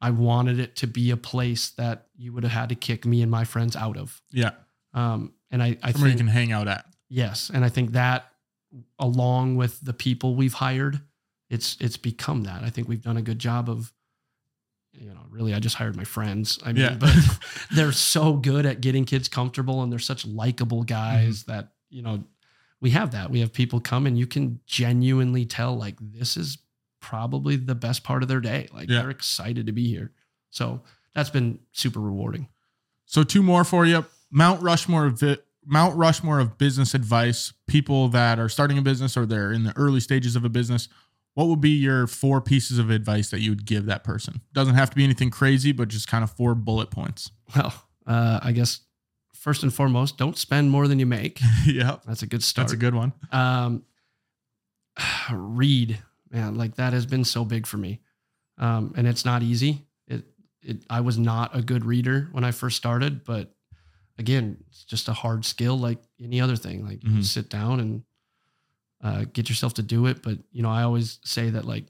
Speaker 2: i wanted it to be a place that you would have had to kick me and my friends out of
Speaker 1: Yeah.
Speaker 2: um and i i
Speaker 1: Somewhere you can hang out at.
Speaker 2: Yes, and I think that along with the people we've hired, it's it's become that. I think we've done a good job of you know, really I just hired my friends. I mean,
Speaker 1: Yeah.
Speaker 2: but they're so good at getting kids comfortable and they're such likable guys
Speaker 1: Mm-hmm.
Speaker 2: that, you know, we have that. We have people come and you can genuinely tell like this is probably the best part of their day. Like
Speaker 1: Yeah.
Speaker 2: they're excited to be here. So that's been super rewarding.
Speaker 1: So two more for you. Mount Rushmore of vi- Mount Rushmore of business advice. People that are starting a business or they're in the early stages of a business. What would be your four pieces of advice that you would give that person? Doesn't have to be anything crazy, but just kind of four bullet points.
Speaker 2: Well, uh, I guess first and foremost, don't spend more than you make.
Speaker 1: yeah,
Speaker 2: That's a good start.
Speaker 1: that's a good one.
Speaker 2: um, read, man, like that has been so big for me. Um, and it's not easy. It, it, I was not a good reader when I first started, but again, it's just a hard skill like any other thing. Like you
Speaker 1: Mhm.
Speaker 2: sit down and uh, get yourself to do it. But, you know, I always say that like,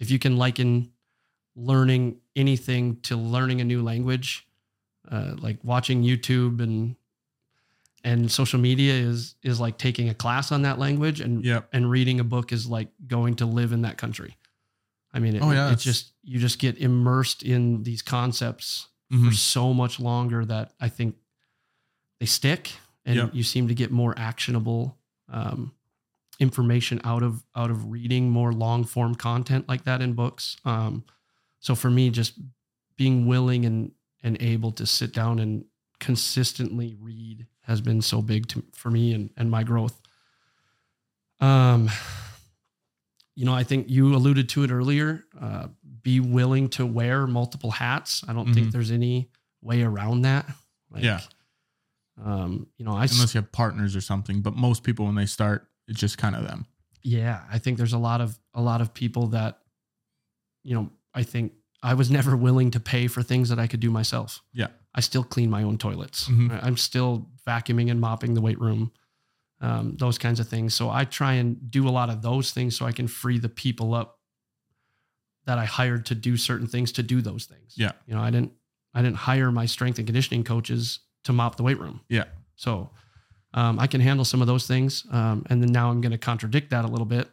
Speaker 2: if you can liken learning anything to learning a new language, uh, like watching YouTube and and social media is is like taking a class on that language and
Speaker 1: Yep.
Speaker 2: and reading a book is like going to live in that country. I mean, it,
Speaker 1: Oh, yeah,
Speaker 2: it's just you just get immersed in these concepts for
Speaker 1: Mhm.
Speaker 2: so much longer that I think they stick, and
Speaker 1: Yep.
Speaker 2: you seem to get more actionable um, information out of out of reading more long form content like that in books. Um, so for me, just being willing and and able to sit down and consistently read has been so big to for me and and my growth. Um, you know, I think you alluded to it earlier. Uh, be willing to wear multiple hats. I don't think
Speaker 1: Mhm.
Speaker 2: there's any way around that. Like,
Speaker 1: Yeah.
Speaker 2: Um, you know, I
Speaker 1: Unless you have partners or something, but most people when they start, it's just kind of them.
Speaker 2: yeah, I think there's a lot of a lot of people that, you know, I think I was never willing to pay for things that I could do myself.
Speaker 1: Yeah.
Speaker 2: I still clean my own toilets.
Speaker 1: Mhm.
Speaker 2: I- I'm still vacuuming and mopping the weight room, um, those kinds of things. So I try and do a lot of those things so I can free the people up that I hired to do certain things to do those things.
Speaker 1: Yeah.
Speaker 2: You know, I didn't I didn't hire my strength and conditioning coaches to mop the weight room.
Speaker 1: Yeah.
Speaker 2: So Um, I can handle some of those things. Um, and then now I'm going to contradict that a little bit.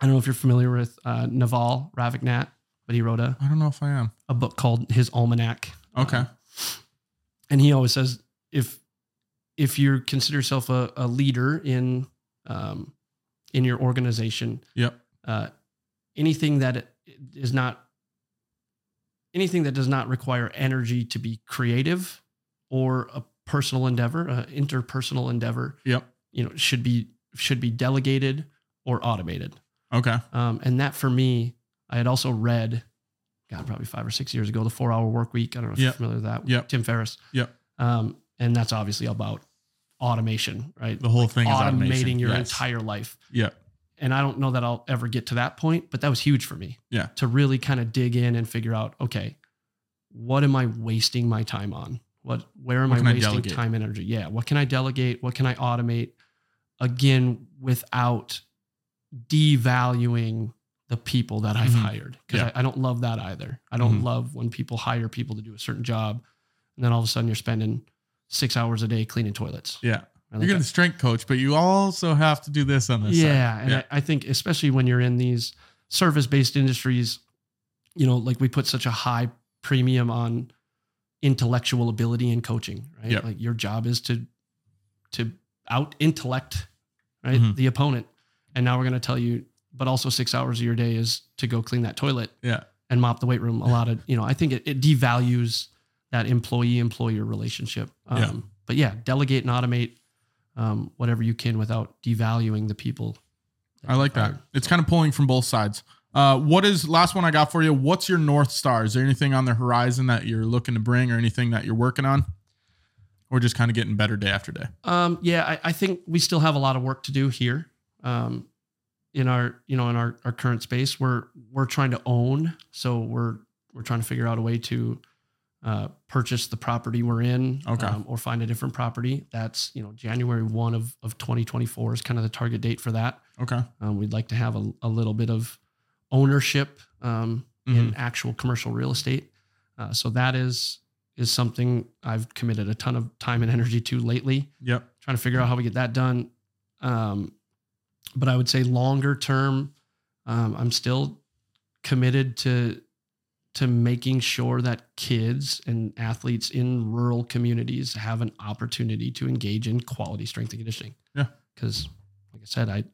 Speaker 2: I don't know if you're familiar with uh, Naval Ravikant, but he wrote a,
Speaker 1: I don't know if I am.
Speaker 2: a book called his Almanac.
Speaker 1: Okay.
Speaker 2: Um, and he always says if if you consider yourself a, a leader in um, in your organization,
Speaker 1: Yep.
Speaker 2: uh, anything that is not anything that does not require energy to be creative or a personal endeavor, an interpersonal endeavor,
Speaker 1: Yep.
Speaker 2: you know, should be should be delegated or automated.
Speaker 1: Okay.
Speaker 2: Um, and that for me, I had also read, God, probably five or six years ago, the Four Hour Work Week. I don't know if
Speaker 1: Yep.
Speaker 2: you're familiar with that.
Speaker 1: Yep.
Speaker 2: Tim Ferriss.
Speaker 1: Yep.
Speaker 2: Um, and that's obviously about automation, right?
Speaker 1: The whole thing is
Speaker 2: Automating your
Speaker 1: Yes.
Speaker 2: entire life.
Speaker 1: Yep.
Speaker 2: And I don't know that I'll ever get to that point, but that was huge for me.
Speaker 1: Yeah.
Speaker 2: To really kind of dig in and figure out, okay, what am I wasting my time on? What where am
Speaker 1: What
Speaker 2: I
Speaker 1: can I
Speaker 2: wasting time and energy? Yeah. What can I delegate? What can I automate? Again, without devaluing the people that I've
Speaker 1: Mhm.
Speaker 2: hired. Because
Speaker 1: Yeah.
Speaker 2: I, I don't love that either. I don't
Speaker 1: Mhm.
Speaker 2: love when people hire people to do a certain job and then all of a sudden you're spending six hours a day cleaning toilets.
Speaker 1: Yeah.
Speaker 2: I
Speaker 1: You're
Speaker 2: like
Speaker 1: getting the strength coach, but you also have to do this on this. side.
Speaker 2: yeah, and
Speaker 1: Yeah.
Speaker 2: I, I think especially when you're in these service-based industries, you know, like we put such a high premium on intellectual ability in coaching, right?
Speaker 1: Yep.
Speaker 2: Like your job is to to out intellect, right,
Speaker 1: Mhm.
Speaker 2: the opponent. And now we're going to tell you, but also six hours of your day is to go clean that toilet
Speaker 1: Yeah.
Speaker 2: and mop the weight room. A lot of, you know, I think it, it devalues that employee employer relationship. Um,
Speaker 1: Yeah.
Speaker 2: But yeah, delegate and automate um, whatever you can without devaluing the people.
Speaker 1: I like that. It's kind of pulling from both sides. Uh, what is last one I got for you? What's your north star? Is there anything on the horizon that you're looking to bring, or anything that you're working on, or just kind of getting better day after day?
Speaker 2: Um, yeah, I, I think we still have a lot of work to do here. Um, in our, you know, in our, our current space, we're we're trying to own. So we're we're trying to figure out a way to uh, purchase the property we're in,
Speaker 1: Okay.
Speaker 2: um, or find a different property. That's you know January one of of 2024 is kind of the target date for that.
Speaker 1: Okay.
Speaker 2: Um, we'd like to have a, a little bit of ownership um, in actual commercial real estate. Uh, so that is is something I've committed a ton of time and energy to lately
Speaker 1: Yep.
Speaker 2: trying to figure out how we get that done. Um, but I would say longer term, um, I'm still committed to to making sure that kids and athletes in rural communities have an opportunity to engage in quality strength and conditioning.
Speaker 1: Yeah.
Speaker 2: Because like I said, I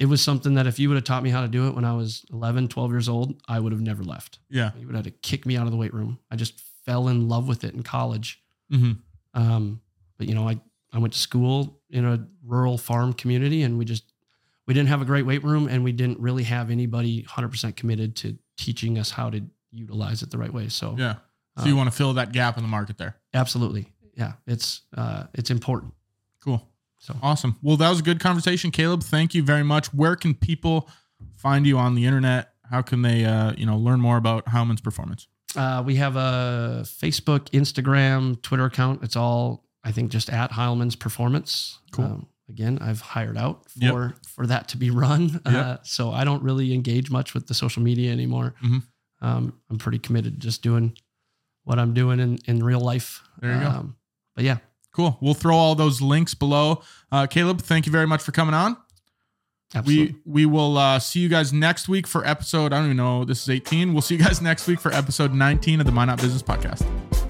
Speaker 2: it was something that if you would have taught me how to do it when I was 11, 12 years old, I would have never left.
Speaker 1: Yeah.
Speaker 2: You would have had to kick me out of the weight room. I just fell in love with it in college.
Speaker 1: hmm
Speaker 2: Um, but you know, I I went to school in a rural farm community, and we just we didn't have a great weight room, and we didn't really have anybody 100% committed to teaching us how to utilize it the right way. So
Speaker 1: Yeah. So
Speaker 2: Uh,
Speaker 1: you want to fill that gap in the market there.
Speaker 2: absolutely, yeah, it's uh, it's important.
Speaker 1: Cool.
Speaker 2: So
Speaker 1: Awesome. Well, that was a good conversation, Caleb. Thank you very much. Where can people find you on the internet? How can they, uh, you know, learn more about Heilman's performance?
Speaker 2: uh, we have a Facebook, Instagram, Twitter account. It's all I think just at Heilman's Performance.
Speaker 1: Cool.
Speaker 2: Um, again, I've hired out
Speaker 1: Yep.
Speaker 2: for for that to be run, uh, so I don't really engage much with the social media anymore.
Speaker 1: Mhm.
Speaker 2: Um, I'm pretty committed to just doing what I'm doing in in real life.
Speaker 1: There you go.
Speaker 2: um, But yeah,
Speaker 1: Cool. We'll throw all those links below. Uh, Caleb, thank you very much for coming on.
Speaker 2: absolutely.
Speaker 1: We we will uh, see you guys next week for episode. I don't even know. This is 18. We'll see you guys next week for episode 19 of the Minot Business podcast.